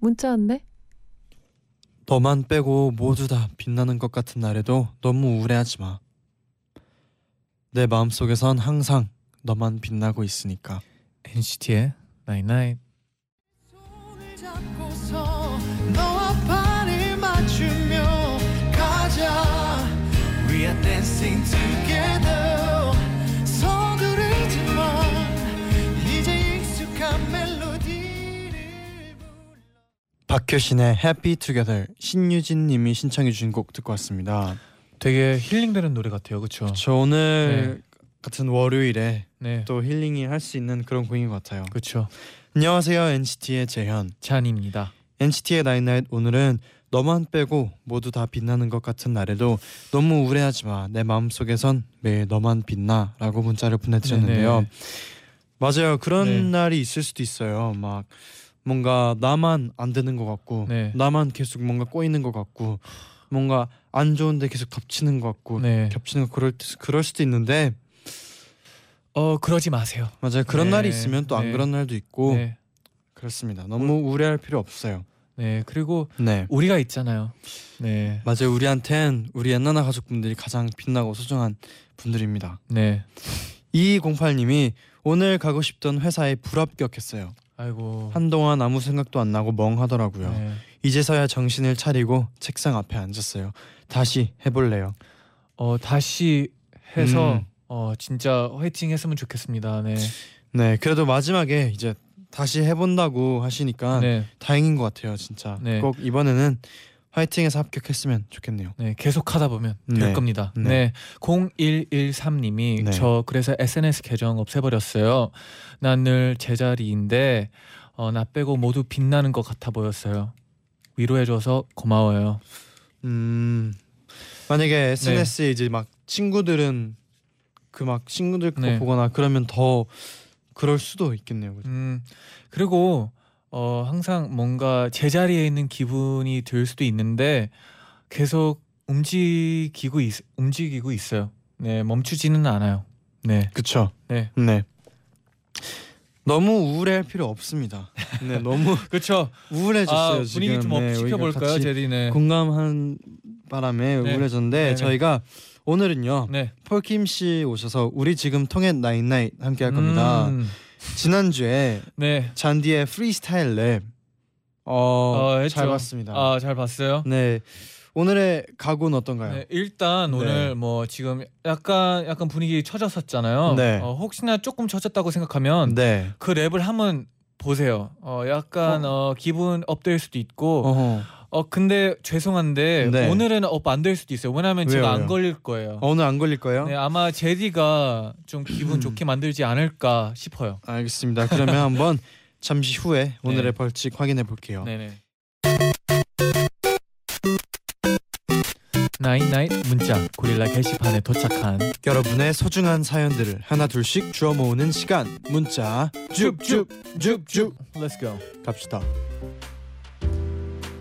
문자 왔네. 너만 빼고 모두 다 빛나는 것 같은 날에도 너무 우울해하지 마. 내 마음속에선 항상 너만 빛나고 있으니까. NCT의 Night Night. 손을 잡고서 너와 발을 맞추며 가자 We are dancing together 박효신의 Happy Together 신유진 님이 신청해 주신 곡 듣고 왔습니다. 되게 힐링되는 노래 같아요, 그렇죠? 저 오늘 같은 월요일에 네, 또 힐링이 할 수 있는 그런 곡인 것 같아요. 그렇죠. 안녕하세요 NCT의 재현. 쟈니입니다. NCT의 night night 오늘은 너만 빼고 모두 다 빛나는 것 같은 날에도 너무 우울해하지 마. 내 마음속에선 매일 너만 빛나라고 문자를 보내 드렸는데요. 네네. 맞아요. 그런 네. 날이 있을 수도 있어요. 막 뭔가 나만 안 되는 것 같고 네. 나만 계속 뭔가 꼬이는 것 같고 뭔가 안 좋은데 계속 덮치는 것 같고 네. 겹치는 것 그럴 그럴 수도 있는데 어 그러지 마세요. 맞아요. 그런 네. 날이 있으면 또안 네. 그런 날도 있고 네, 그렇습니다. 너무 우울해할 필요 없어요. 네 그리고 네. 우리가 있잖아요. 네, 맞아요. 우리한텐 우리 옛나나 가족분들이 가장 빛나고 소중한 분들입니다. 네. 2208님이 오늘 가고 싶던 회사에 불합격했어요. 아이고. 한동안 아무 생각도 안 나고 멍하더라고요. 네. 이제서야 정신을 차리고 책상 앞에 앉았어요. 다시 해볼래요. 어 다시 해서 음. 어 진짜 화이팅 했으면 좋겠습니다. 네. 네, 그래도 마지막에 이제 다시 해본다고 하시니까 네. 다행인 것 같아요, 진짜. 네. 꼭 이번에는 화이팅해서 합격했으면 좋겠네요. 네, 계속 하다 보면 될 네. 겁니다. 네. 네. 0113님이 네. 저 그래서 SNS 계정 없애버렸어요. 난 늘 제자리인데 어, 나 빼고 모두 빛나는 것 같아 보였어요. 위로해줘서 고마워요. 음, 만약에 SNS에 이제 막 친구들은 그 막 친구들 거 네. 보거나 그러면 더 그럴 수도 있겠네요. 그죠? 음, 그리고 어, 항상 뭔가 제자리에 있는 기분이 들 수도 있는데 계속 움직이고 있, 움직이고 있어요. 네, 멈추지는 않아요. 네, 그쵸? 네. 네. 너무 우울해할 필요 없습니다. 네, 너무 그렇죠. 우울해졌어요 아, 지금. 분위기 좀 네, up 시켜 볼까요, 우리가 같이 제리네. 공감한 바람에 네. 우울해졌는데 네, 네. 저희가 오늘은요 네. 폴킴 씨 오셔서 우리 지금 통해 night night 함께 할 겁니다. 음, 지난주에 네. 잔디의 프리스타일 랩 어, 어. 잘 봤습니다. 아, 잘 봤어요. 네 오늘의 각오는 어떤가요? 네, 일단 네. 오늘 뭐 지금 약간 약간 분위기 처졌었잖아요. 네. 어, 혹시나 조금 처졌다고 생각하면 네. 그 랩을 한번 보세요. 어, 약간 어, 기분 up될 수도 있고 어허. 어 근데 죄송한데 네. 오늘은 up 안 될 수도 있어요. 왜냐하면 왜요, 제가 왜요? 안 걸릴 거예요. 어, 오늘 안 걸릴 거예요? 네, 아마 제디가 좀 기분 좋게 만들지 않을까 싶어요. 알겠습니다. 그러면 한번 잠시 후에 오늘의 네. 벌칙 확인해 볼게요. 네네. 나인나잇 문자 고릴라 게시판에 도착한 여러분의 소중한 사연들을 하나 둘씩 주워 모으는 시간 문자 쭉쭉쭉쭉 Let's go. 갑시다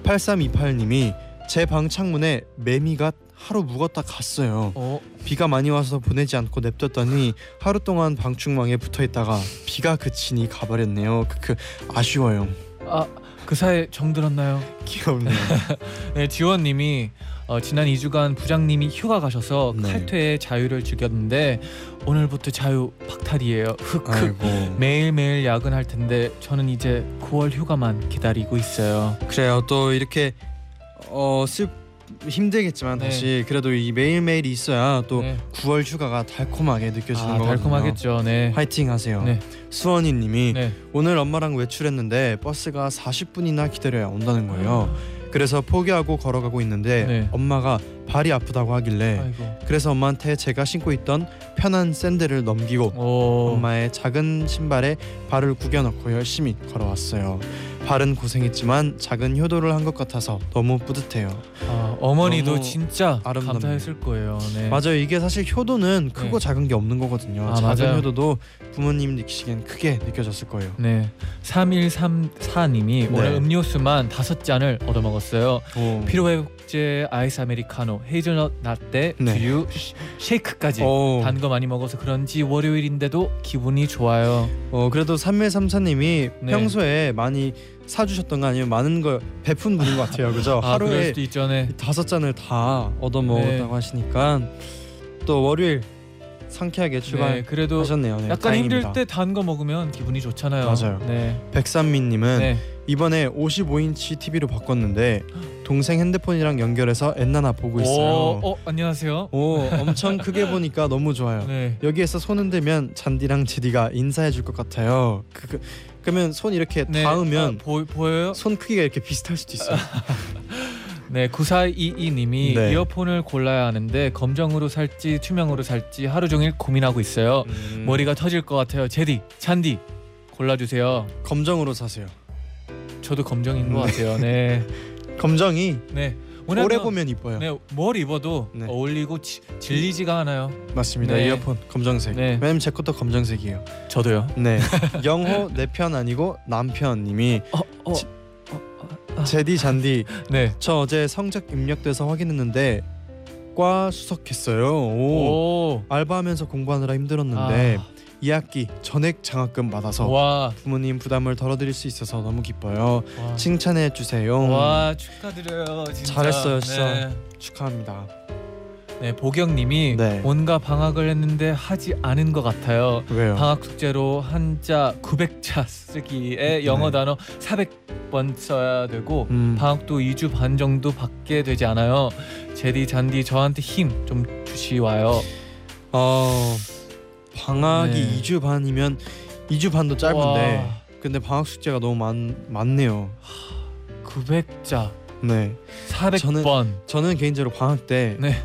8328님이 제 방 창문에 매미가 하루 묵었다 갔어요. 어, 비가 많이 와서 보내지 않고 냅뒀더니 하루 동안 방충망에 붙어 있다가 비가 그치니 가버렸네요. 크크 아쉬워요. 아 그 사이 정들었나요? 귀엽네요 네, 지원님이 어, 지난 2주간 부장님이 휴가 가셔서 네. 칼퇴의 자유를 즐겼는데 오늘부터 자유 박탈이에요. 흑흑. 매일매일 야근할 텐데 저는 이제 9월 휴가만 기다리고 있어요. 그래요 또 이렇게 어 슬... 힘들겠지만 네. 다시 그래도 이 매일 매일이 있어야 또 네. 9월 휴가가 달콤하게 느껴지는 아, 거거든요 달콤하겠죠. 네. 화이팅 하세요 네. 수원이 님이 네. 오늘 엄마랑 외출했는데 버스가 40분이나 기다려야 온다는 거예요 그래서 포기하고 걸어가고 있는데 네. 엄마가 발이 아프다고 하길래 아이고. 그래서 엄마한테 제가 신고 있던 편한 샌들을 넘기고 오. 엄마의 작은 신발에 발을 구겨 넣고 열심히 걸어왔어요. 발은 고생했지만 작은 효도를 한 것 같아서 너무 뿌듯해요. 아, 어머니도 너무 진짜 아름답네요. 감사했을 거예요. 네. 맞아요. 이게 사실 효도는 크고 네. 작은 게 없는 거거든요. 아, 작은 맞아요. 효도도 부모님 느끼시기엔 크게 느껴졌을 거예요. 네. 3134님이 네. 오늘 음료수만 다섯 잔을 얻어 먹었어요. 오. 피로회복제 아이스 아메리카노, 헤이즐넛 라떼, 네. 두유, 시- 쉐이크까지 오. 단거 많이 먹어서 그런지 월요일인데도 기분이 좋아요. 어 그래도 3134님이 네. 평소에 많이 사주셨던 거 아니면 많은 걸 베푼 분인 것 같아요. 그죠? 아, 하루에. 네. 다섯 잔을 다 얻어 먹었다고 네. 하시니까 또 월요일 상쾌하게 네, 출발하셨네요. 그래도 네, 약간 다행입니다. 힘들 때 단 거 먹으면 기분이 좋잖아요. 맞아요. 네. 백삼민님은 네. 이번에 55인치 TV로 바꿨는데 동생 핸드폰이랑 연결해서 엔나나 보고 있어요. 오, 어, 안녕하세요. 오, 엄청 크게 보니까 너무 좋아요. 네. 여기에서 손 흔들면 잔디랑 제디가 인사해 줄 것 같아요. 그, 그, 그러면 손 이렇게 네. 닿으면 아, 보, 보여요? 손 크기가 이렇게 비슷할 수도 있어요. 네, 9422님이 네. 이어폰을 골라야 하는데 검정으로 살지 투명으로 살지 하루 종일 고민하고 있어요. 음. 머리가 터질 것 같아요. 제디, 찬디 골라주세요. 검정으로 사세요. 저도 검정인 것 네. 같아요. 네, 검정이 네. 오래 왜냐면, 보면 이뻐요. 네, 뭘 입어도 네. 어울리고 지, 질리지가 않아요. 맞습니다. 네. 이어폰 검정색. 네. 왜냐면 제 것도 검정색이에요. 저도요. 네. 영호 내 편 아니고 남편님이 어, 어, 지- 아. 제디 잔디 네. 저 어제 성적 입력돼서 확인했는데 과 수석했어요. 오. 오, 알바하면서 공부하느라 힘들었는데 아, 2학기 전액 장학금 받아서 와, 부모님 부담을 덜어드릴 수 있어서 너무 기뻐요. 와, 칭찬해 주세요. 와 축하드려요. 진짜. 잘했어요, 진짜. 네. 축하합니다. 네, 보경님이 네. 뭔가 방학을 했는데 하지 않은 것 같아요. 왜요? 방학 숙제로 한자 900자 쓰기에 영어 네. 단어 400번 써야 되고 음. 방학도 2주 반 정도 받게 되지 않아요. 제디 잔디 저한테 힘 좀 주시와요. 어 방학이 네. 2주 반이면 2주 반도 짧은데 와, 근데 방학 숙제가 너무 많 많네요. 900자 네. 400번. 저는 개인적으로 방학 때 네.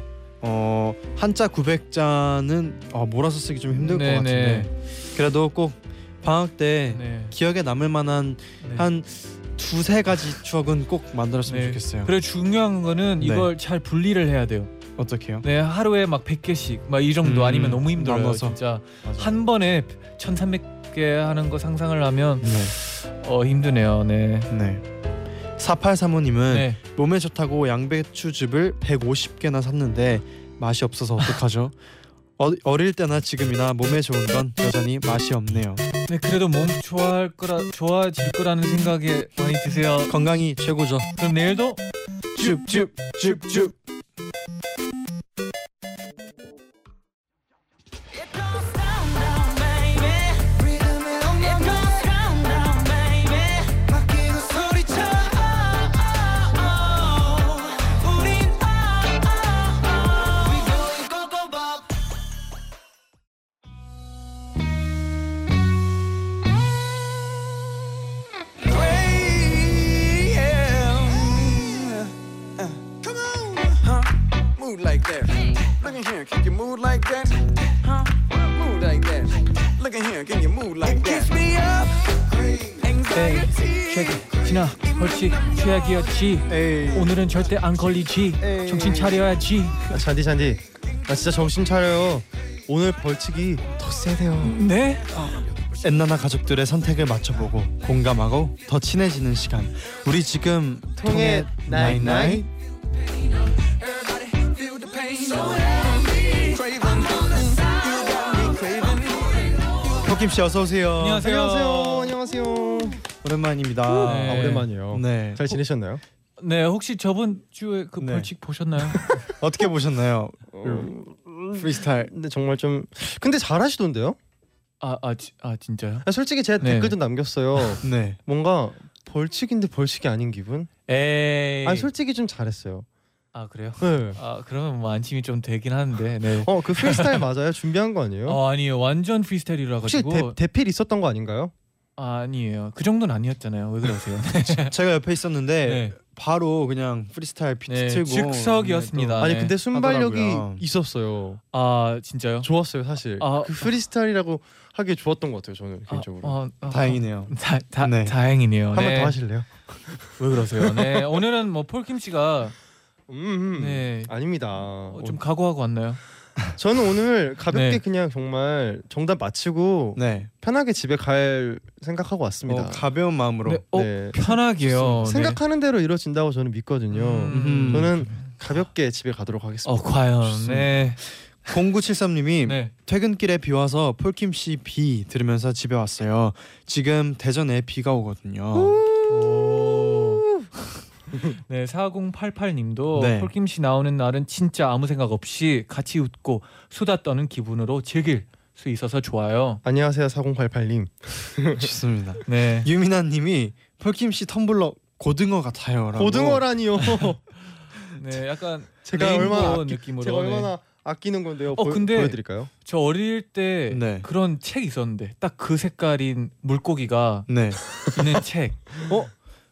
어, 한자 900자는 어, 몰아서 쓰기 좀 힘들 네, 것 같은데 그래도 꼭 방학 때 네. 기억에 남을 만한 네. 한 두세 가지 추억은 꼭 만들었으면 네. 좋겠어요. 그리고 중요한 거는 네. 이걸 잘 분리를 해야 돼요. 어떻게요? 네, 하루에 막 100개씩 막 이 정도 음, 아니면 너무 힘들어요. 나눠서. 진짜 맞아요. 한 번에 1,300개 하는 거 상상을 하면 네. 어 힘드네요. 네. 네. 4835님은 네. 몸에 좋다고 양배추즙을 150개나 샀는데 맛이 없어서 어떡하죠? 어, 어릴 때나 지금이나 몸에 좋은 건 여전히 맛이 없네요. 네, 그래도 몸 좋아할 거라 좋아질 거라는 생각에 많이 드세요. 건강이 최고죠. 그럼 내일도 줍줍줍줍. 벌칙 최악이었지. 에이. 오늘은 절대 안 걸리지. 에이. 정신 차려야지. 아, 잔디 잔디 나 진짜 정신 차려요 오늘 벌칙이 더 세대요 네? 엔나나 가족들의 선택을 맞춰보고 공감하고 더 친해지는 시간. 우리 지금 통해 night night. Everybody feel the pain. So heavy. Craving. You got me craving. 폴킴 씨 어서 오세요. 안녕하세요. 안녕하세요 안녕하세요 오랜만입니다. 네. 아 오랜만이에요 네. 잘 지내셨나요? 네, 혹시 저번 주에 그 네. 벌칙 보셨나요? 어떻게 보셨나요? 프리스타일. 근데 정말 좀 근데 잘하시던데요? 아, 아, 지, 아 진짜요? 아, 솔직히 제가 네. 댓글도 남겼어요 네. 뭔가 벌칙인데 벌칙이 아닌 기분? 에이. 아 솔직히 좀 잘했어요 아 그래요? 네. 아 그러면 뭐 안심이 좀 되긴 하는데. 네. 어그 프리스타일 맞아요? 준비한 거 아니에요? 어 아니요 완전 프리스타일이라 혹시 가지고 대, 대필 있었던 거 아닌가요? 아니에요. 그 정도는 아니었잖아요. 왜 그러세요? 제가 옆에 있었는데 네. 바로 그냥 프리스타일 비트 네, 틀고 즉석이었습니다. 아니 네. 근데 순발력이 하더라고요. 있었어요. 아 진짜요? 좋았어요 사실. 아. 그 프리스타일이라고 하기에 좋았던 것 같아요 저는 개인적으로. 아, 아, 아, 다행이네요. 다, 다, 네. 다행이네요. 한번 네. 더 하실래요? 왜 그러세요? 네 오늘은 뭐 폴킴 씨가 음, 음. 네. 아닙니다. 어, 좀 각오하고 왔나요? 저는 오늘 가볍게 네. 그냥 정말 정답 맞히고 네. 편하게 집에 갈 생각하고 왔습니다. 어, 가벼운 마음으로. 네, 어, 네. 편하게요. 네. 생각하는 대로 이루어진다고 저는 믿거든요. 음, 저는 가볍게 집에 가도록 어 하겠습니다. 과연 좋습니다. 네. 0973님이 네. 퇴근길에 비 와서 폴킴 씨 비 들으면서 집에 왔어요. 지금 대전에 비가 오거든요. 오. 네, 4088님도 네. 폴킴 씨 나오는 날은 진짜 아무 생각 없이 같이 웃고 수다 떠는 기분으로 즐길 수 있어서 좋아요. 안녕하세요 4088님. 좋습니다. 네. 유민아님이 폴킴 씨 텀블러 고등어 같아요라고. 고등어라니요. 네, 약간 제가 얼마나 아끼, 느낌으로. 제가 네. 얼마나 아끼는 건데요. 어, 보, 근데- 보여드릴까요? 저 어릴 때 네. 그런 책 있었는데 딱 그 색깔인 물고기가 네. 있는 책. 어?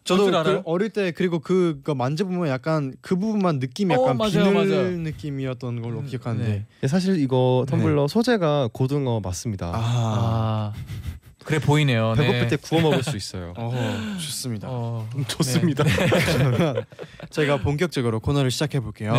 저도 줄 그? 어릴 때 그리고 그거 만져보면 약간 그 부분만 느낌이 어, 약간 맞아요, 비늘 맞아요. 느낌이었던 걸로 음, 기억하는데. 네. 네, 사실 이거 텀블러 소재가 고등어 맞습니다. 아. 아. 그래 보이네요. 배고플 네. 때 구워 먹을 수 있어요. 어, 좋습니다. 어. 좋습니다. 그러면 저희가 본격적으로 코너를 시작해 볼게요.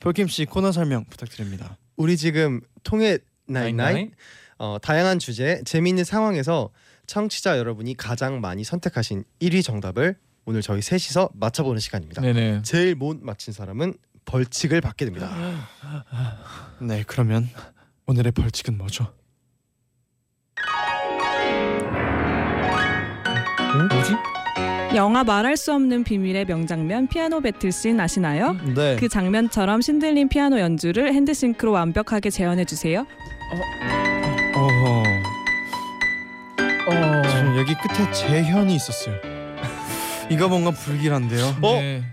폴킴 씨 코너 설명 부탁드립니다. 우리 지금 통해 night night? 어, 다양한 주제 재미있는 상황에서 청취자 여러분이 가장 많이 선택하신 1위 정답을 오늘 저희 셋이서 맞춰보는 시간입니다. 네네. 제일 못 맞힌 사람은 벌칙을 받게 됩니다. 네, 그러면 오늘의 벌칙은 뭐죠? 뭐지? 영화 말할 수 없는 비밀의 명장면 피아노 배틀씬 아시나요? 네. 그 장면처럼 신들린 피아노 연주를 핸드싱크로 완벽하게 재현해 주세요. 어허. 어. 지금 여기 끝에 재현이 있었어요. 이거 뭔가 불길한데요. 어? 네.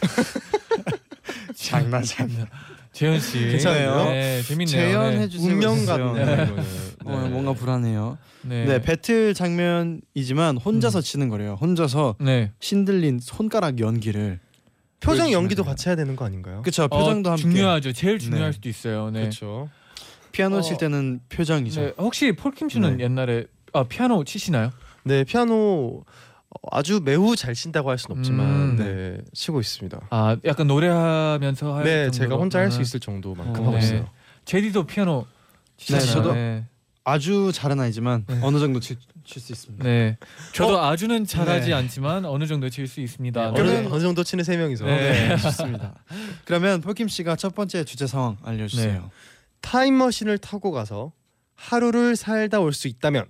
장난 장난. 재현 씨. 괜찮아요? 네, 재밌네요. 재현해 네. 주세요. 운명 해주세요. 같네요. 네. 이거는. 어, 네. 뭔가 불안해요. 네. 네. 배틀 장면이지만 혼자서 치는 거래요. 혼자서 네. 신들린 손가락 연기를. 표정 연기도 돼요. 같이 해야 되는 거 아닌가요? 그렇죠. 표정도 어, 함께. 중요하죠. 제일 중요할 네. 수도 있어요. 네. 그렇죠. 피아노 어, 칠 때는 표정이죠. 네. 혹시 폴킴 씨는 네. 옛날에 아 피아노 치시나요? 네 피아노 어, 아주 매우 잘 친다고 할 수는 없지만 음, 네 치고 있습니다. 아 약간 노래하면서 할 네 정도로? 제가 혼자 할수 아, 있을 정도만큼 어, 하고 네. 있어요. 제디도 피아노 치잖아요. 네, 저도- 네. 아주 잘은 아니지만 네. 어느 정도 칠 수 있습니다. 네. 저도 아주는 잘하지 네. 않지만 어느 정도 칠 수 있습니다. 어느, 네. 어느 정도 치는 세 명이서 네. 네, 좋습니다. 그러면 폴킴 씨가 첫 번째 주제 상황 알려주세요. 네. 타임머신을 타고 가서 하루를 살다 올 수 있다면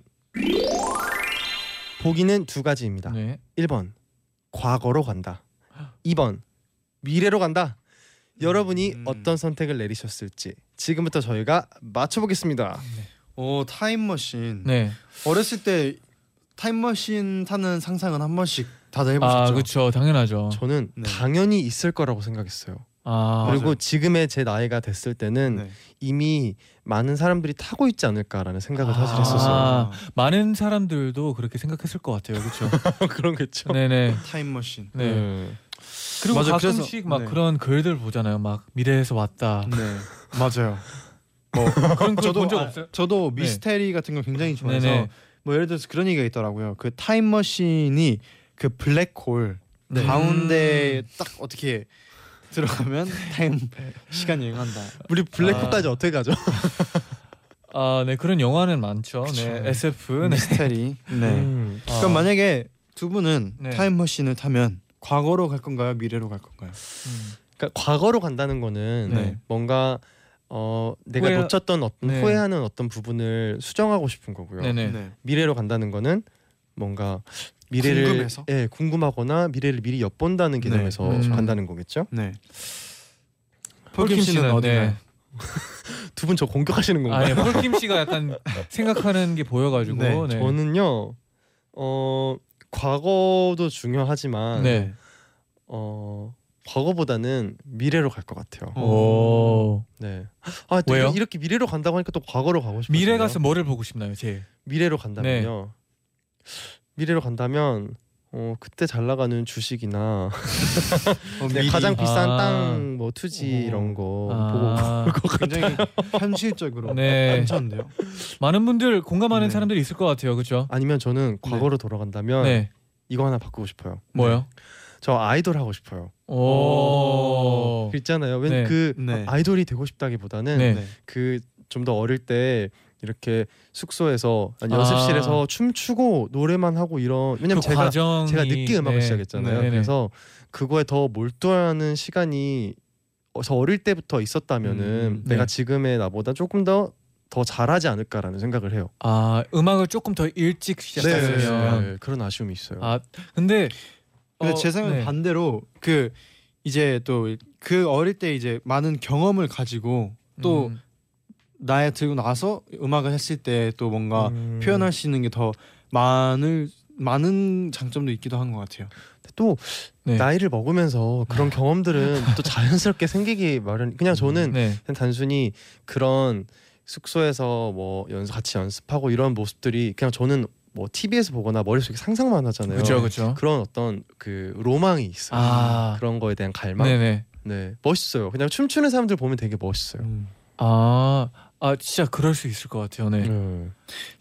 보기는 두 가지입니다. 네. 1번 과거로 간다. 2번 미래로 간다. 여러분이 음. 어떤 선택을 내리셨을지 지금부터 저희가 맞춰보겠습니다. 오 타임머신. 네. 어렸을 때 타임머신 타는 상상은 한 번씩 다들 해보셨죠? 아 그렇죠. 당연하죠. 저는 네. 당연히 있을 거라고 생각했어요. 아 그리고 맞아요. 지금의 제 나이가 됐을 때는 네. 이미 많은 사람들이 타고 있지 않을까라는 생각을 사실 아. 했었어요. 아, 많은 사람들도 그렇게 생각했을 것 같아요. 그렇죠. 그런겠죠. 네네. 타임머신. 네. 네. 그리고 맞아, 가끔씩 그래서- 막 네. 그런 글들 보잖아요. 막 미래에서 왔다. 네 맞아요. 그런 글 저도 본적 아, 없어요? 저도 네. 미스테리 같은 거 굉장히 좋아해서 네네. 뭐 예를 들어서 그런 얘기가 있더라고요. 그 타임머신이 그 블랙홀 네. 가운데 딱 어떻게 들어가면 타임 시간 여행한다. 우리 블랙홀까지 아. 어떻게 가죠? 아, 네 그런 영화는 많죠. 그쵸. 네, SF. 네. 미스테리. 네. 음. 아, 그럼 만약에 두 분은 네. 타임머신을 타면 과거로 갈 건가요? 미래로 갈 건가요? 음. 그러니까 과거로 간다는 거는 네. 뭔가 어 내가 후회- 놓쳤던 어떤 네. 후회하는 어떤 부분을 수정하고 싶은 거고요. 네네. 미래로 간다는 거는 뭔가 미래를 궁금해서? 예, 궁금하거나 미래를 미리 엿본다는 개념에서 네. 음. 간다는 거겠죠. 네. 폴킴 씨는 어디가요? 네. 두분 저 공격하시는 건가요? 아, 네. 폴킴 씨가 약간 생각하는 게 보여가지고. 네, 네. 저는요. 어 과거도 중요하지만 네. 어 과거보다는 미래로 갈 것 같아요. 어. 오. 네. 아, 또 왜요? 이렇게 미래로 간다고 하니까 또 과거로 가고 싶어요. 미래 가서 뭐를 보고 싶나요, 제일? 미래로 간다면요. 미래로 간다면 어 그때 잘 나가는 주식이나 어, 네, 가장 비싼 아. 땅뭐 투지 오. 이런 거 아, 굉장히 현실적으로 네. 괜찮은데요. 많은 분들 공감하는 네. 사람들이 있을 것 같아요. 그렇죠? 아니면 저는 과거로 돌아간다면 네. 이거 하나 바꾸고 싶어요. 뭐요? 저 아이돌 하고 싶어요. 오. 그 있잖아요. 네. 왠그 네. 아이돌이 되고 싶다기보다는 네. 네. 그좀 더 어릴 때 이렇게 숙소에서 아니, 아. 연습실에서 춤추고 노래만 하고 이런 왜냐면 그 제가 과정이 제가 늦게 음악을 네. 시작했잖아요. 네네. 그래서 그거에 더 몰두하는 시간이 어, 저 어릴 때부터 있었다면은 음, 내가 네. 지금의 나보다 조금 더 더 잘하지 않을까라는 생각을 해요. 아 음악을 조금 더 일찍 시작했으면 네, 그런 아쉬움이 있어요. 아 근데 근데 어, 제 생각은 네. 반대로 그 이제 또 그 어릴 때 이제 많은 경험을 가지고 또 음, 나에 들고 나서 음악을 했을 때 또 뭔가 음. 표현할 수 있는 게 더 많을 많은 장점도 있기도 한 것 같아요. 또 네. 나이를 먹으면서 그런 경험들은 또 자연스럽게 생기기 마련. 그냥 저는 네. 그냥 단순히 그런 숙소에서 뭐 연습 같이 연습하고 이런 모습들이 그냥 저는 뭐 TV에서 보거나 머릿속에 상상만 하잖아요. 그죠 그죠. 그런 어떤 그 로망이 있어요. 아. 그런 거에 대한 갈망. 네네. 네, 멋있어요. 그냥 춤추는 사람들 보면 되게 멋있어요. 아, 아 진짜 그럴 수 있을 것 같아요. 네. 네.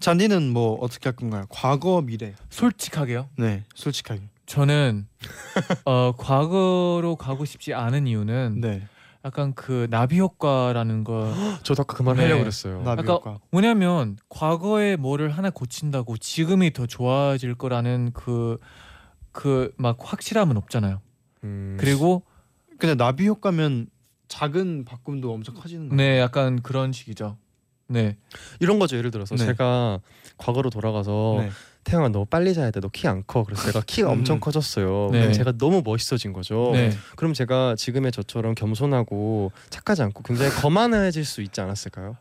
잔디는 뭐 어떻게 할 건가요? 과거 미래. 솔직하게요. 네, 솔직하게. 저는 어 과거로 가고 싶지 않은 이유는 네. 약간 그 나비 효과라는 거 저도 아까 그말 네. 하려고 그랬어요. 나비 아까- 효과. 뭐냐면 과거에 뭐를 하나 고친다고 지금이 더 좋아질 거라는 그 그 막 확실함은 없잖아요. 음. 그리고 근데 나비 효과면 작은 바꿈도 엄청 커지는 거예요. 네 약간 그런 식이죠. 네. 이런 거죠. 예를 들어서 네. 제가 과거로 돌아가서 네. 태영아 너 빨리 자야 돼. 너 키 안 커. 그래서 제가 키가 음. 엄청 커졌어요. 네. 제가 너무 멋있어진 거죠. 네. 그럼 제가 지금의 저처럼 겸손하고 착하지 않고 굉장히 거만해질 수 있지 않았을까요?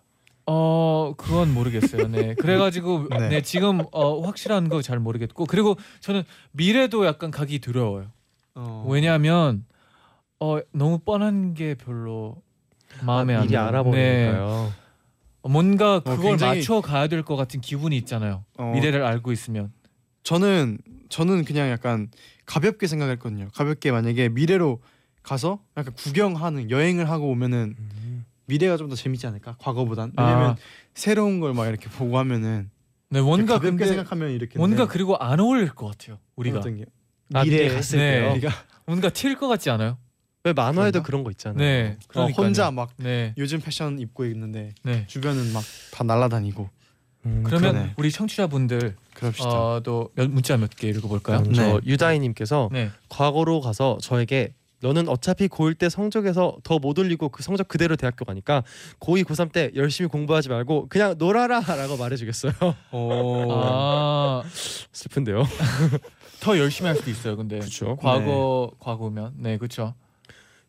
어 그건 모르겠어요. 네. 그래가지고 네. 네, 지금 어 확실한 거 잘 모르겠고 그리고 저는 미래도 약간 가기 두려워요. 어. 왜냐하면 어 너무 뻔한 게 별로 마음에 아, 안 미리 들어요. 네. 뭔가 그걸 굉장히- 맞춰 가야 될 것 같은 기분이 있잖아요. 어, 미래를 알고 있으면. 저는 저는 그냥 약간 가볍게 생각했거든요. 가볍게 만약에 미래로 가서 약간 구경하는 여행을 하고 오면은 미래가 좀 더 재밌지 않을까? 과거보단. 왜냐면 아. 새로운 걸 막 이렇게 보고 하면은 네, 뭔가 가볍게 근데 생각하면 이렇게 뭔가 그리고 안 어울릴 것 같아요. 우리가 어떤 게 아, 미래 미래에 갔을 네. 때요. 우리가 뭔가 튈 것 같지 않아요? 왜 만화에도 그런가? 그런 거 있잖아요. 네. 어. 혼자 막 네. 요즘 패션 입고 있는데 네. 주변은 막 다 날아다니고 음, 그러면 그러네. 우리 청취자분들 그럽시다. 어, 또 몇- 문자 몇 개 읽어볼까요? 그럼 저 네. 유다희님께서 네. 과거로 가서 저에게 너는 어차피 고1 때 성적에서 더 못 올리고 그 성적 그대로 대학교 가니까 고2, 고3 때 열심히 공부하지 말고 그냥 놀아라라고 말해주겠어요. 오. 아, 슬픈데요. 더 열심히 할 수도 있어요. 근데 그렇죠. 과거 과거면 네, 그렇죠.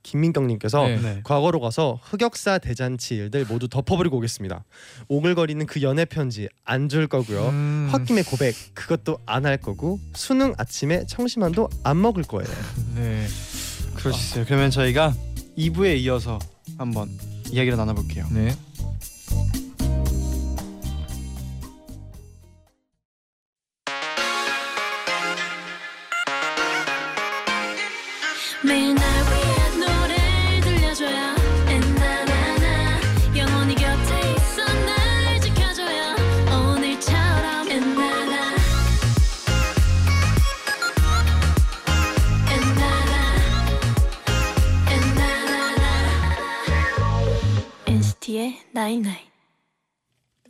김민경님께서 네. 네. 과거로 가서 흑역사 대잔치 일들 모두 덮어버리고 오겠습니다. 오글거리는 그 연애 편지 안 줄 거고요. 음, 홧김에 고백 그것도 안 할 거고 수능 아침에 청심환도 안 먹을 거예요. 네. 그러시죠. 그러면 저희가 2부에 이어서 한번 이야기를 나눠볼게요. 네.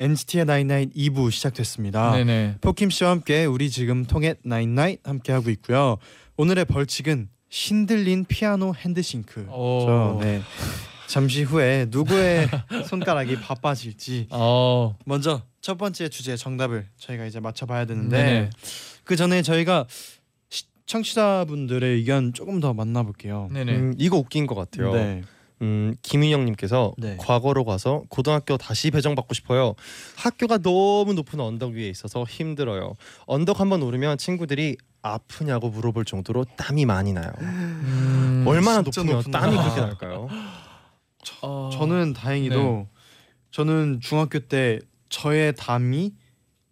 NCT의 나인나인 2부 시작됐습니다. 네, 네. 포킴 씨와 함께 우리 지금 통해 나인나인 함께 하고 있고요. 오늘의 벌칙은 신들린 피아노 핸드싱크. 오. 네. 잠시 후에 누구의 손가락이 바빠질지 어. 먼저 첫 번째 주제 정답을 저희가 이제 맞춰봐야 되는데 네. 그 전에 저희가 시, 청취자분들의 의견 조금 더 만나볼게요. 네, 네. 음, 이거 웃긴 것 같아요. 네. 음, 김윤영님께서 네. 과거로 가서 고등학교 다시 배정받고 싶어요. 학교가 너무 높은 언덕 위에 있어서 힘들어요. 언덕 한번 오르면 친구들이 아프냐고 물어볼 정도로 땀이 많이 나요. 음, 얼마나 높으면 높은가. 땀이 그렇게 날까요? 어, 저는 다행히도 네. 저는 중학교 때 저의 담이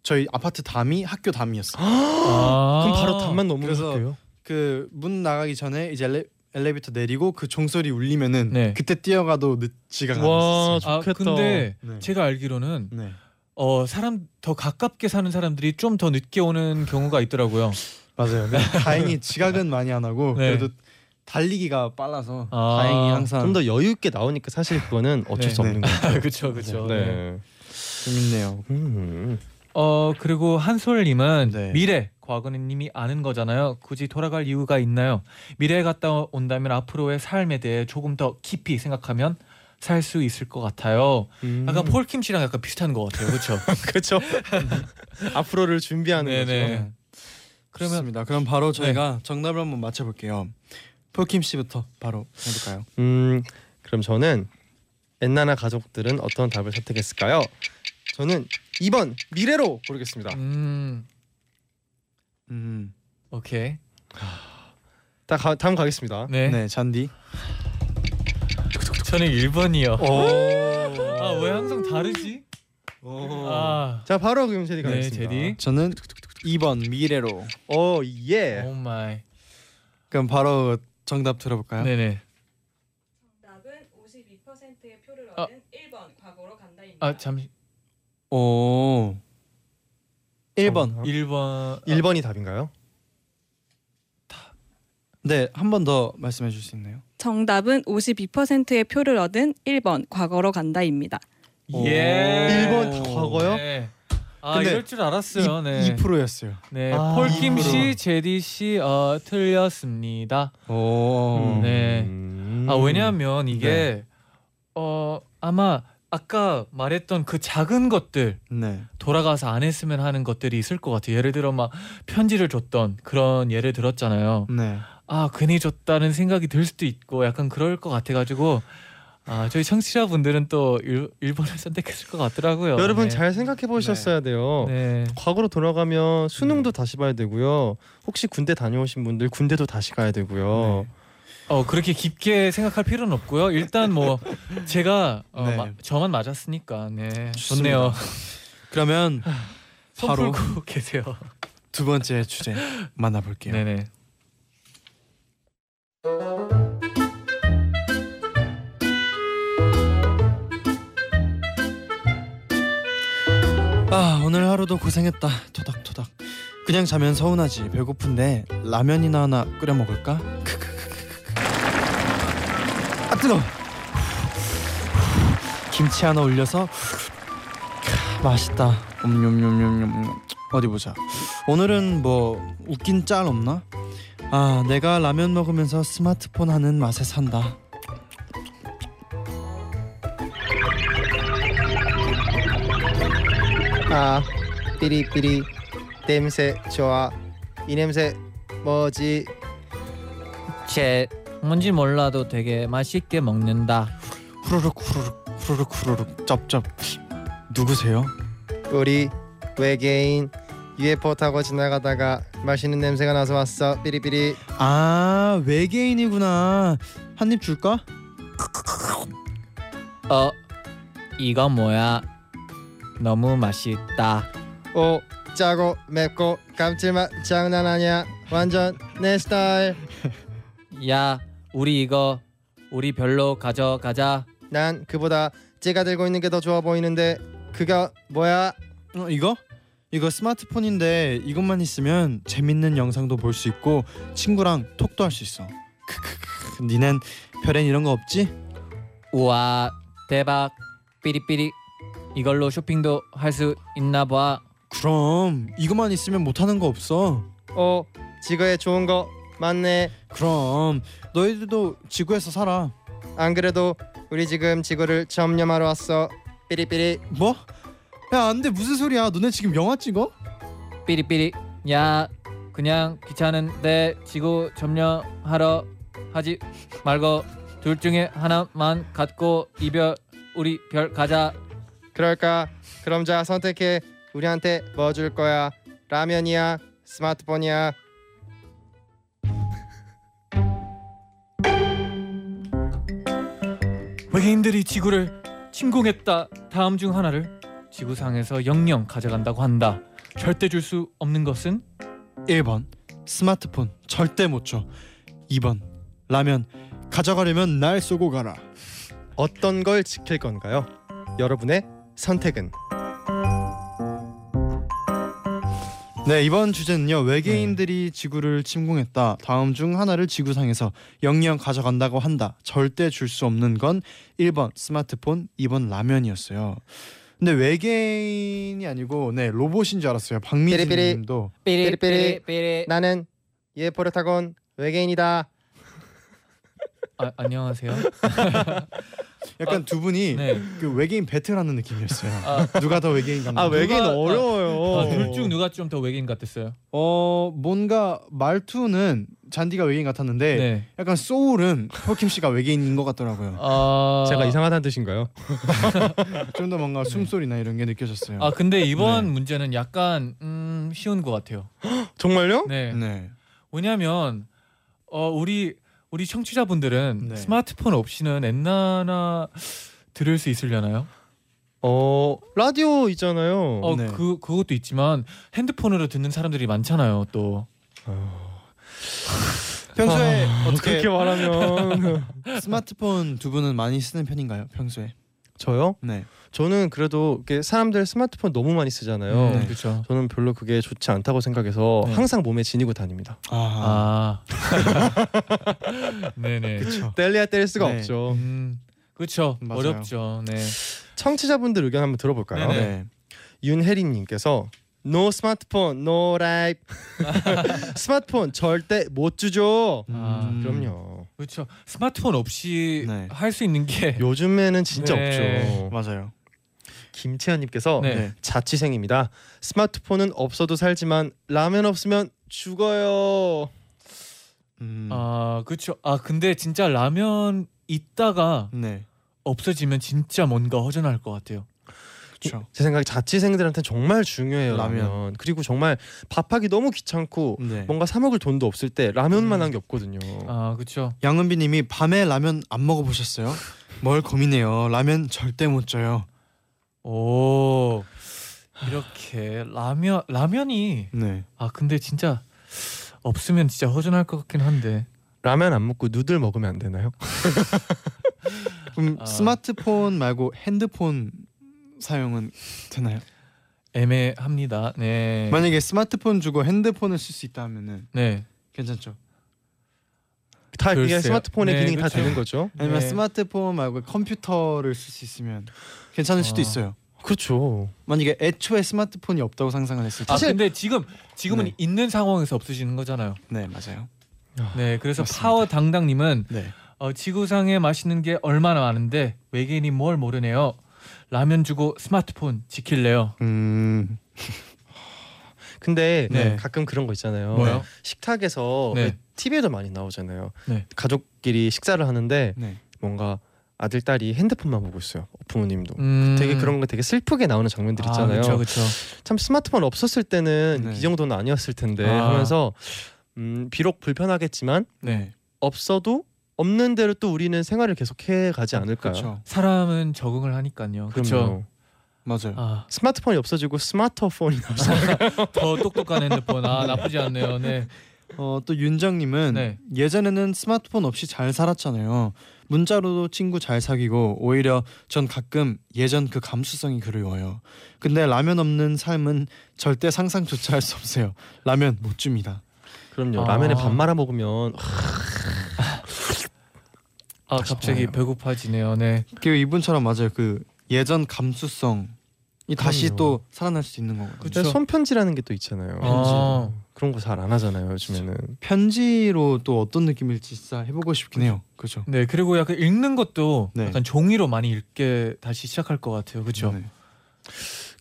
저희 아파트 담이 학교 담이었어. 아. 그럼 바로 답만 너무 그래서 할게요. 그문 나가기 전에 이제 엘리베이터 내리고 그 종소리 울리면은 네. 그때 뛰어가도 늦지가 와 않았어요. 아. 근데 네. 제가 알기로는 네. 어 사람 더 가깝게 사는 사람들이 좀 더 늦게 오는 경우가 있더라고요. 맞아요. 다행히 지각은 많이 안 하고 네. 그래도 달리기가 빨라서 아. 다행히 항상 좀 더 여유 있게 나오니까 사실 그거는 어쩔 네. 수 없는 거예요. 그렇죠, 그렇죠. 네. 재밌네요. 음. 어 그리고 한솔님은 네. 미래 과거는 이미 아는 거잖아요. 굳이 돌아갈 이유가 있나요? 미래에 갔다 온다면 앞으로의 삶에 대해 조금 더 깊이 생각하면 살 수 있을 것 같아요. 음. 약간 폴킴 씨랑 약간 비슷한 것 같아요. 그렇죠? 그렇죠. 앞으로를 준비하는 네네. 거죠. 그러면 그렇습니다. 그럼 네. 바로 저희가 정답을 한번 맞춰볼게요. 폴킴 씨부터 바로 해볼까요? 음, 그럼 저는 엔나나 가족들은 어떤 답을 선택했을까요? 저는 2번 미래로 고르겠습니다. 음 음, 오케이. 다 가, 다음 가겠습니다. 네. 네, 잔디. 저는 1번이요. 오. 아왜 항상 다르지? 아. 자 바로 그럼 제디 네, 가겠습니다. 제디. 저는 2번 미래로. Oh yeah. Oh my. 그럼 바로 정답 들어볼까요? 네네. 정답은 52%의 표를 아. 얻은 1번 과거로 간다입니다. 아 잠시. 오. 1번. 정답. 1번. 1번이 답인가요? 네, 한 번 더 말씀해 줄 수 있나요? 정답은 52%의 표를 얻은 1번 과거로 간다입니다. 예. 일본 다 과거요? 네. 아 근데 이럴 줄 알았어요. 네. 2%였어요. 네. 아, 폴킴 씨, 2%. 제디 씨, 어 틀렸습니다. 오. 네. 음. 아 왜냐하면 이게 네. 어 아마 아까 말했던 그 작은 것들 네. 돌아가서 안 했으면 하는 것들이 있을 것 같아요. 예를 들어 막 편지를 줬던 그런 예를 들었잖아요. 네. 아 괜히 줬다는 생각이 들 수도 있고 약간 그럴 것 같아가지고 아 저희 청취자분들은 또 일, 일본을 선택했을 것 같더라고요. 여러분 네. 잘 생각해 보셨어야 돼요. 네. 과거로 돌아가면 수능도 다시 봐야 되고요. 혹시 군대 다녀오신 분들 군대도 다시 가야 되고요. 네. 어 그렇게 깊게 생각할 필요는 없고요. 일단 뭐 제가 어, 네. 마- 저만 맞았으니까 네 좋습니다. 좋네요. 그러면 손 바로 계세요. 두 번째 주제 만나볼게요. 네네. 아 오늘 하루도 고생했다. 토닥토닥. 그냥 자면 서운하지. 배고픈데 라면이나 하나 끓여 먹을까? 크크크크크크. 아 뜨거. 김치 하나 올려서 맛있다. 음뇸뇸뇸뇸. 어디 보자. 오늘은 뭐 웃긴 짤 없나? 아 내가 라면 먹으면서 스마트폰 하는 맛에 산다. 아 삐리삐리 냄새 좋아. 이 냄새 뭐지? 제 뭔지 몰라도 되게 맛있게 먹는다. 후루룩 후루룩 후루룩 후루룩 쩝쩝. 누구세요? 우리 외계인 UFO 타고 지나가다가 맛있는 냄새가 나서 왔어. 삐리삐리. 아 외계인이구나. 한 입 줄까? 어 이거 뭐야? 너무 맛있다. 오 짜고 맵고 감칠맛 장난 아니야. 완전 내 스타일. 야 우리 이거 우리 별로 가져가자. 난 그보다 제가 들고 있는 게 더 좋아 보이는데 그거 뭐야? 어 이거? 이거 스마트폰인데 이것만 있으면 재밌는 영상도 볼 수 있고 친구랑 톡도 할 수 있어. 크크크. 니넨 별엔 이런 거 없지? 우와 대박 삐리삐리 이걸로 쇼핑도 할 수 있나 봐. 그럼 이것만 있으면 못하는 거 없어. 오 지구에 좋은 거 많네. 그럼 너희들도 지구에서 살아. 안 그래도 우리 지금 지구를 점령하러 왔어. 삐리삐리. 뭐? 야 안돼 무슨 소리야? 너네 지금 영화 찍어? 삐리삐리 야 그냥 귀찮은데 지구 점령하러 하지 말고 둘 중에 하나만 갖고 이별 우리 별 가자. 그럴까? 그럼 자 선택해. 우리한테 뭐 줄 거야? 라면이야? 스마트폰이야? 외계인들이 지구를 침공했다. 다음 중 하나를 지구상에서 영영 가져간다고 한다. 절대 줄 수 없는 것은 1번 스마트폰 절대 못 줘. 2번 라면 가져가려면 날 쏘고 가라. 어떤 걸 지킬 건가요? 여러분의 선택은 네 이번 주제는요. 외계인들이 지구를 침공했다. 다음 중 하나를 지구상에서 영영 가져간다고 한다. 절대 줄 수 없는 건 1번 스마트폰 2번 라면이었어요. 근데 외계인이 아니고 네 로봇인 줄 알았어요. 삐리삐리. 박미진님도 삐리삐리. 나는 예 포르타곤 외계인이다. 아, 안녕하세요. 약간 두 분이 네. 그 외계인 배틀하는 느낌이었어요 아, 누가 더 외계인 같나 아 외계인 누가- 어려워요. 아, 둘중 누가 좀 더 외계인 같았어요? 어 뭔가 말투는 잔디가 외계인 같았는데 네. 약간 소울은 폴킴 씨가 외계인인 것 같더라고요 아, 제가 이상하다는 뜻인가요? 좀 더 뭔가 숨소리나 이런 게 느껴졌어요 아 근데 이번 네. 문제는 약간 음, 쉬운 것 같아요. 정말요? 네. 네. 왜냐하면 어 우리 우리 청취자분들은 네. 스마트폰 없이는 엔나나 들을 수 있으려나요? 어 라디오 있잖아요. 어 네. 그 그것도 있지만 핸드폰으로 듣는 사람들이 많잖아요. 또 평소에 아, 어떻게 그렇게 말하면 스마트폰 두 분은 많이 쓰는 편인가요? 평소에? 저요? 네. 저는 그래도 사람들 스마트폰 너무 많이 쓰잖아요. 네. 그렇죠. 저는 별로 그게 좋지 않다고 생각해서 네. 항상 몸에 지니고 다닙니다. 아, 아, 네네. 그렇죠. 뗄래야 뗄 수가 네. 없죠. 음, 그렇죠. 맞아요. 어렵죠. 네. 청취자분들 의견 한번 들어볼까요? 네네. 네. 윤혜린님께서 No 스마트폰, no life. 스마트폰 절대 못 주죠. 아, 음. 그럼요. 그렇죠. 스마트폰 없이 네. 할 수 있는 게 요즘에는 진짜 네. 없죠. 맞아요. 김채연님께서 네. 네. 자취생입니다. 스마트폰은 없어도 살지만 라면 없으면 죽어요. 음. 아, 그렇죠. 아, 근데 진짜 라면 있다가 네. 없어지면 진짜 뭔가 허전할 것 같아요. 그렇죠. 제 생각에 자취생들한테 정말 중요해요 라면. 라면. 그리고 정말 밥하기 너무 귀찮고 네. 뭔가 사 먹을 돈도 없을 때 라면만한 게 없거든요. 아, 그렇죠. 양은비 님이 밤에 라면 안 먹어 보셨어요? 뭘 고민해요. 라면 절대 못 쪄요. 오. 이렇게 라면 라면이 네. 아, 근데 진짜 없으면 진짜 허전할 것 같긴 한데. 라면 안 먹고 누들 먹으면 안 되나요? 그럼 아. 스마트폰 말고 핸드폰 사용은 되나요? 애매합니다. 네. 만약에 스마트폰 주고 핸드폰을 쓸 수 있다면은 네. 괜찮죠. 다 이게 글쎄요. 스마트폰의 네, 기능이 다 그렇죠. 되는 거죠. 아니면 네. 스마트폰 말고 컴퓨터를 쓸 수 있으면 괜찮을 수도 아. 있어요. 그렇죠. 만약에 애초에 스마트폰이 없다고 상상을 했을 때. 아, 근데 지금 지금은 네. 있는 상황에서 없으시는 거잖아요. 네 맞아요. 네. 그래서 맞습니다. 파워 당당님은 네. 어, 지구상에 맛있는 게 얼마나 많은데 외계인이 뭘 모르네요. 라면 주고 스마트폰 지킬래요. 음. 근데 네. 가끔 그런 거 있잖아요. 뭐요? 식탁에서 네. TV에도 많이 나오잖아요. 네. 가족끼리 식사를 하는데 네. 뭔가 아들 딸이 핸드폰만 보고 있어요. 부모님도. 음. 되게 그런 거 되게 슬프게 나오는 장면들 있잖아요. 그렇죠, 그렇죠. 참 스마트폰 없었을 때는 네. 이 정도는 아니었을 텐데 아. 하면서 음, 비록 불편하겠지만 네. 없어도 없는 대로 또 우리는 생활을 계속 해 가지 않을까요? 그렇죠. 사람은 적응을 하니까요. 그렇죠. 맞아요. 아, 스마트폰이 없어지고 스마트폰이 나오잖아요. 더 똑똑한 핸드폰. 아, 나쁘지 않네요. 네. 어, 또 윤정님은 네. 예전에는 스마트폰 없이 잘 살았잖아요. 문자로도 친구 잘 사귀고 오히려 전 가끔 예전 그 감수성이 그리워요. 근데 라면 없는 삶은 절대 상상조차 할 수 없어요. 라면 못 줍니다. 그럼요. 아. 라면에 밥 말아 먹으면 아, 갑자기. 배고파지네요. 네. 그리고 이분처럼 맞아요. 그 예전 감수성이 다시. 또 살아날 수 있는 거거든요. 그쵸. 근데 손편지라는 게 또 있잖아요. 아. 그런 거 잘 안 하잖아요. 요즘에는. 편지로 또 어떤 느낌일지 진짜 해보고 싶긴 해요. 그죠? 네, 그리고 약간 읽는 것도 네. 약간 종이로 많이 읽게 다시 시작할 것 같아요. 그렇죠? 네.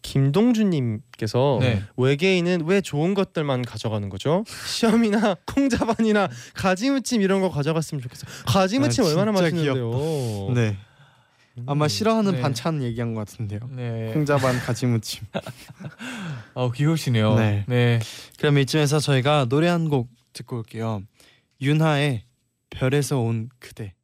김동준님께서 네. 외계인은 왜 좋은 것들만 가져가는 거죠? 시험이나 콩자반이나 가지무침 이런 거 가져갔으면 좋겠어. 가지무침 아, 얼마나 맛있는데요. 네. 아마 싫어하는 네. 반찬 얘기한 것 같은데요. 네. 콩자반 가지무침. 어, 귀여우시네요. 네. 네. 그럼 이쯤에서 저희가 노래 한 곡 듣고 올게요. 윤하의 별에서 온 그대.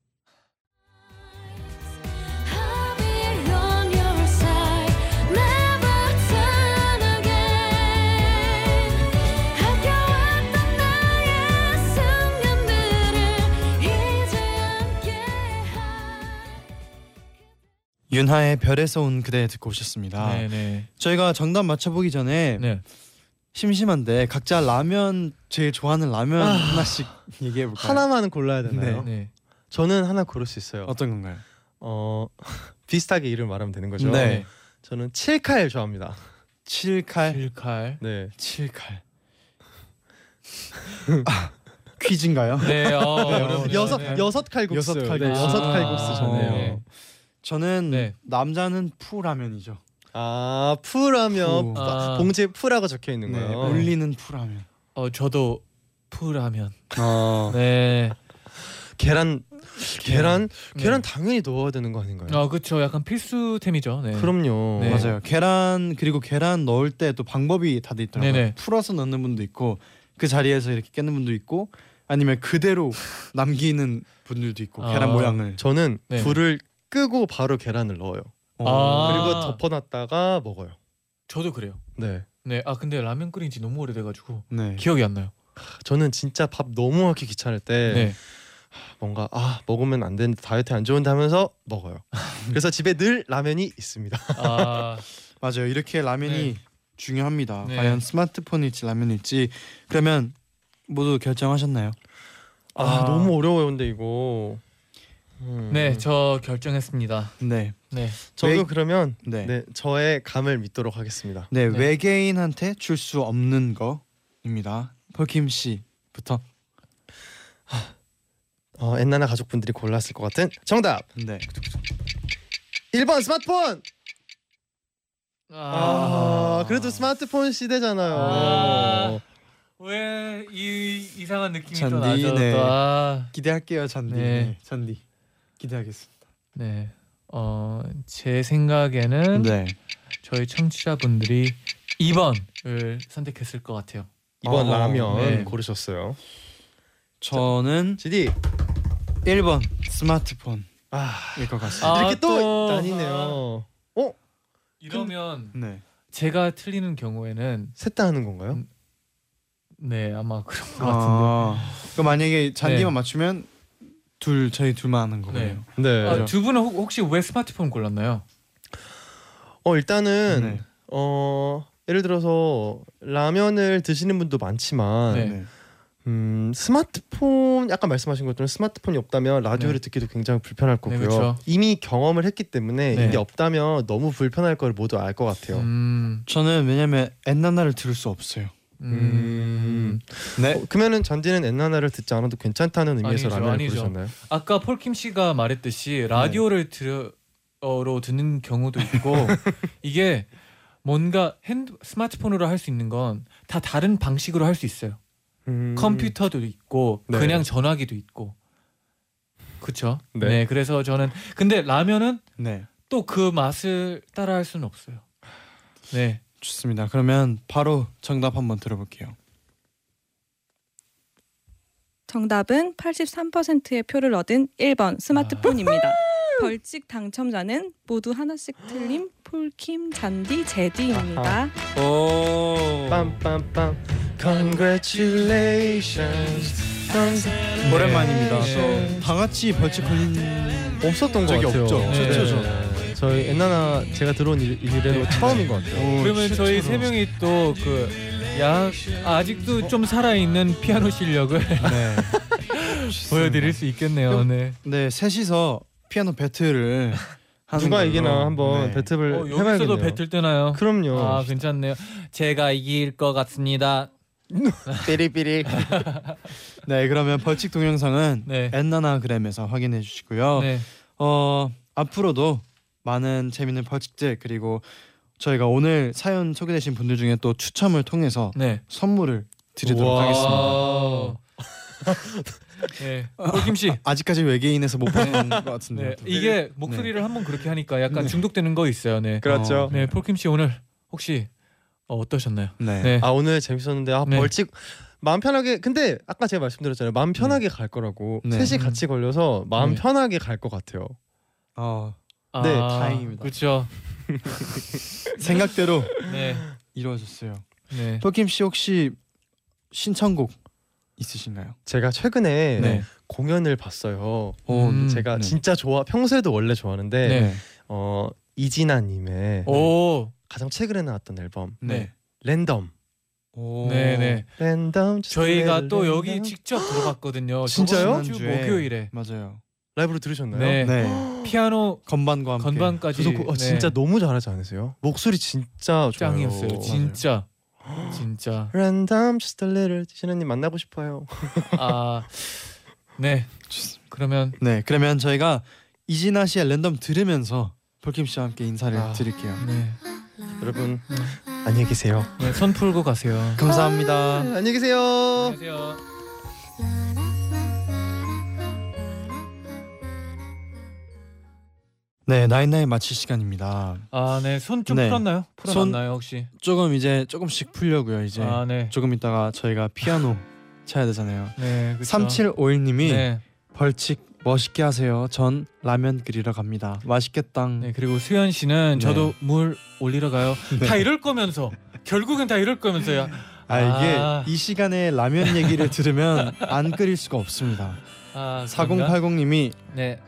윤하의 별에서 온 그대 듣고 오셨습니다. 네, 네. 저희가 정답 맞춰보기 전에 네. 심심한데 각자 라면 제일 좋아하는 라면 하나씩 얘기해 볼까요? 하나만 골라야 되나요? 네. 저는 하나 고를 수 있어요. 어떤 건가요? 어 비슷하게 이름 말하면 되는 거죠. 네. 저는 칠칼 좋아합니다. 칠칼 실칼. 네. 칠칼 퀴즈인가요? 네. 어, 어렵네요. 여섯 네. 여섯 칼국수. 여섯 칼국수. 네, 여섯 아, 칼국수 좋네요. 네. 저는 네. 남자는 푸라면이죠. 아 푸라면 푸. 아. 봉지에 푸라고 적혀 있는 네, 거예요. 울리는 푸라면. 어, 저도 푸라면. 어. 네. 계란 계란 네. 계란 당연히 넣어야 되는 거 아닌가요? 어, 그렇죠. 약간 필수템이죠. 네. 그럼요. 네. 맞아요. 계란 그리고 계란 넣을 때 또 방법이 다돼 있더라고요. 네네. 풀어서 넣는 분도 있고 그 자리에서 이렇게 깨는 분도 있고 아니면 그대로 남기는 분들도 있고 아. 계란 모양을. 저는 네. 불을 끄고 바로 계란을 넣어요. 아. 그리고 덮어놨다가 먹어요. 저도 그래요. 네. 네. 아, 근데 라면 끓인 지 너무 오래돼가지고 네. 기억이 안 나요. 저는 진짜 밥 너무 하기 귀찮을 때 네. 뭔가 아 먹으면 안 되는데 다이어트 안 좋은데 하면서 먹어요. 그래서 집에 늘 라면이 있습니다. 아, 맞아요. 이렇게 라면이 네. 중요합니다. 네. 과연 스마트폰일지 라면일지 그러면 모두 결정하셨나요? 아, 아. 너무 어려워요 근데 이거. 음. 네, 저 결정했습니다. 네. 네. 저도 왜- 그러면 네. 네. 저의 감을 믿도록 하겠습니다. 네, 네. 외계인한테 줄 수 없는 거입니다. 펄킴 씨부터. 어, 엔나나 가족분들이 골랐을 것 같은 정답 네. 1번 스마트폰. 아, 아, 그래도 스마트폰 시대잖아요. 아. 왜이 이상한 느낌이 또 잔디, 나죠? 네. 또, 아, 기대할게요, 잔디. 네. 네. 잔디. 기대하겠습니다. 네. 어, 제 생각에는 네. 저희 청취자분들이 2번을 선택했을 것 같아요. 이번 어, 라면 네. 고르셨어요. 저는 GD. 1번 스마트폰일 아, 것 같습니다. 아, 이렇게 또, 또- 나뉘네요. 어? 이러면 네. 제가 틀리는 경우에는 셋 다 하는 건가요? 음, 네 아마 그런 것 같은데. 아, 그럼 만약에 잔디만 네. 맞추면 둘 저희 둘만 하는 거예요. 네. 아, 두 분은 혹- 혹시 왜 스마트폰 골랐나요? 어 일단은 네. 어 예를 들어서 라면을 드시는 분도 많지만 네. 네. 음 스마트폰 약간 말씀하신 것처럼 스마트폰이 없다면 라디오를 네. 듣기도 굉장히 불편할 거고요. 그렇죠. 이미 경험을 했기 때문에 네. 이게 없다면 너무 불편할 걸 모두 알 것 같아요. 음, 저는 왜냐면 엔나나를 들을 수 없어요. 음. 네. 어, 그러면은 잔디는 엔나나를 듣지 않아도 괜찮다는 의미에서 아니죠, 라면을 아니죠. 고르셨나요? 아까 폴킴 씨가 말했듯이 라디오를 들어 로 듣는 경우도 있고 이게 뭔가 핸드 스마트폰으로 할 수 있는 건 다 다른 방식으로 할 수 있어요. 음. 컴퓨터도 있고 네. 그냥 전화기도 있고 그렇죠. 네. 네. 그래서 저는 근데 라면은 네. 또그 맛을 따라할 수는 없어요. 네. 좋습니다. 그러면 바로 정답 한번 들어볼게요. 정답은 83%의 표를 얻은 1번 스마트폰입니다. 벌칙 당첨자는 모두 하나씩 틀린 폴킴, 잔디, 제디입니다. 오. 빰빰빰 Congratulations 오랜만입니다. 네. 또다 같이 벌칙 걸린 없었던 것 적이 같아요. 없죠. 네. 최초죠. 저희 엔나나 제가 들어온 일, 네. 처음인 것 같아요. 오, 그러면 저희. 세 명이 또그약 아직도 좀 살아 있는 피아노 실력을 네. 보여드릴 수 있겠네요. 네. 네, 셋이서 피아노 배틀을 하는 누가 걸로. 이기나 한번 네. 배틀을 어, 여기서도 해봐야겠네요. 배틀 뜨나요? 그럼요. 아 괜찮네요. 제가 이길 것 같습니다. 삐리삐리. 네, 그러면 벌칙 동영상은 네. 엔나나그램에서 확인해 주시고요. 네. 어, 앞으로도 많은 재밌는 벌칙들 그리고 저희가 오늘 사연 소개되신 분들 중에 또 추첨을 통해서 네. 선물을 드리도록 우와. 하겠습니다. 아. 네. 폴킴 씨. 아 직까지 외계인에서 못 보는 것 같은데. 네. 이게 목소리를 한번 그렇게 하니까 약간 네. 중독되는 거 있어요. 네. 그렇죠. 어, 네. 폴킴 씨 오늘 혹시 어, 어떠셨나요? 네. 네. 아 오늘 재밌었는데 아 네. 벌칙 마음 편하게 근데 아까 제가 말씀드렸잖아요. 마음 편하게 갈 거라고 네. 셋이 같이 걸려서 마음 네. 편하게 갈 것 같아요. 어, 네, 다행입니다. 그렇죠. 생각대로 네. 이루어졌어요. 네. 폴킴 씨 혹시 신청곡 있으신가요? 제가 최근에 네. 공연을 봤어요. 어, 음, 제가 네. 진짜 좋아 평소에도 원래 좋아하는데 네. 어 이진아 님의 오. 가장 최근에 나왔던 앨범 네. 랜덤. 오. 네네. 랜덤. 저희가 또 여기 랜덤. 직접 들어봤거든요. 진짜요? 목요일에. 맞아요. 라이브로 들으셨나요? 네. 네. 피아노 건반과 함께. 건반까지. 저도 그- 어, 네. 진짜 너무 잘하지 않으세요? 목소리 진짜 좋아요. 짱이었어요. 진짜. 진짜. 랜덤 just a little 지나님 만나고 싶어요. 아. 네. 그러면 네. 그러면 저희가 이진아 씨의 랜덤 들으면서 폴킴 씨와 함께 인사를 아. 드릴게요. 네. 여러분 안녕히 계세요. 네, 손 풀고 가세요. 감사합니다. 안녕히 계세요. 안녕하세요. 네, 나인나인 마칠 시간입니다. 아, 네. 손 좀 네. 풀었나요? 풀어놨나요, 혹시? 조금 이제 조금씩 풀려고요. 이제 아, 네. 조금 있다가 저희가 피아노 쳐야 되잖아요. 네. 그쵸. 3751님이 네. 벌칙 멋있게 하세요. 전 라면 끓이러 갑니다. 맛있겠당. 네, 그리고 수현 씨는 네. 저도 물 올리러 가요. 다 이럴 거면서 결국은 다 이럴 거면서요. 아 이게 아. 이 시간에 라면 얘기를 들으면 안 끓일 수가 없습니다. 아, 그런가? 4080님이 네.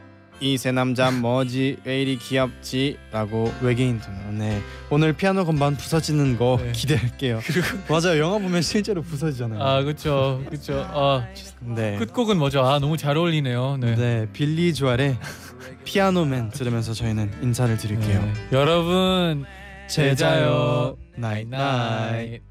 이 새 남자 뭐지 왜 이리 귀엽지라고 외계인 톤으로 네 오늘 피아노 건반 부서지는 거 네. 기대할게요. 맞아요 영화 보면 실제로 부서지잖아요. 아, 그렇죠. 그렇죠. 아, 네. 끝곡은 뭐죠? 아, 너무 잘 어울리네요. 네. 네 빌리 조엘의 Piano Man 들으면서 저희는 인사를 드릴게요. 네. 여러분 잘 자요 night night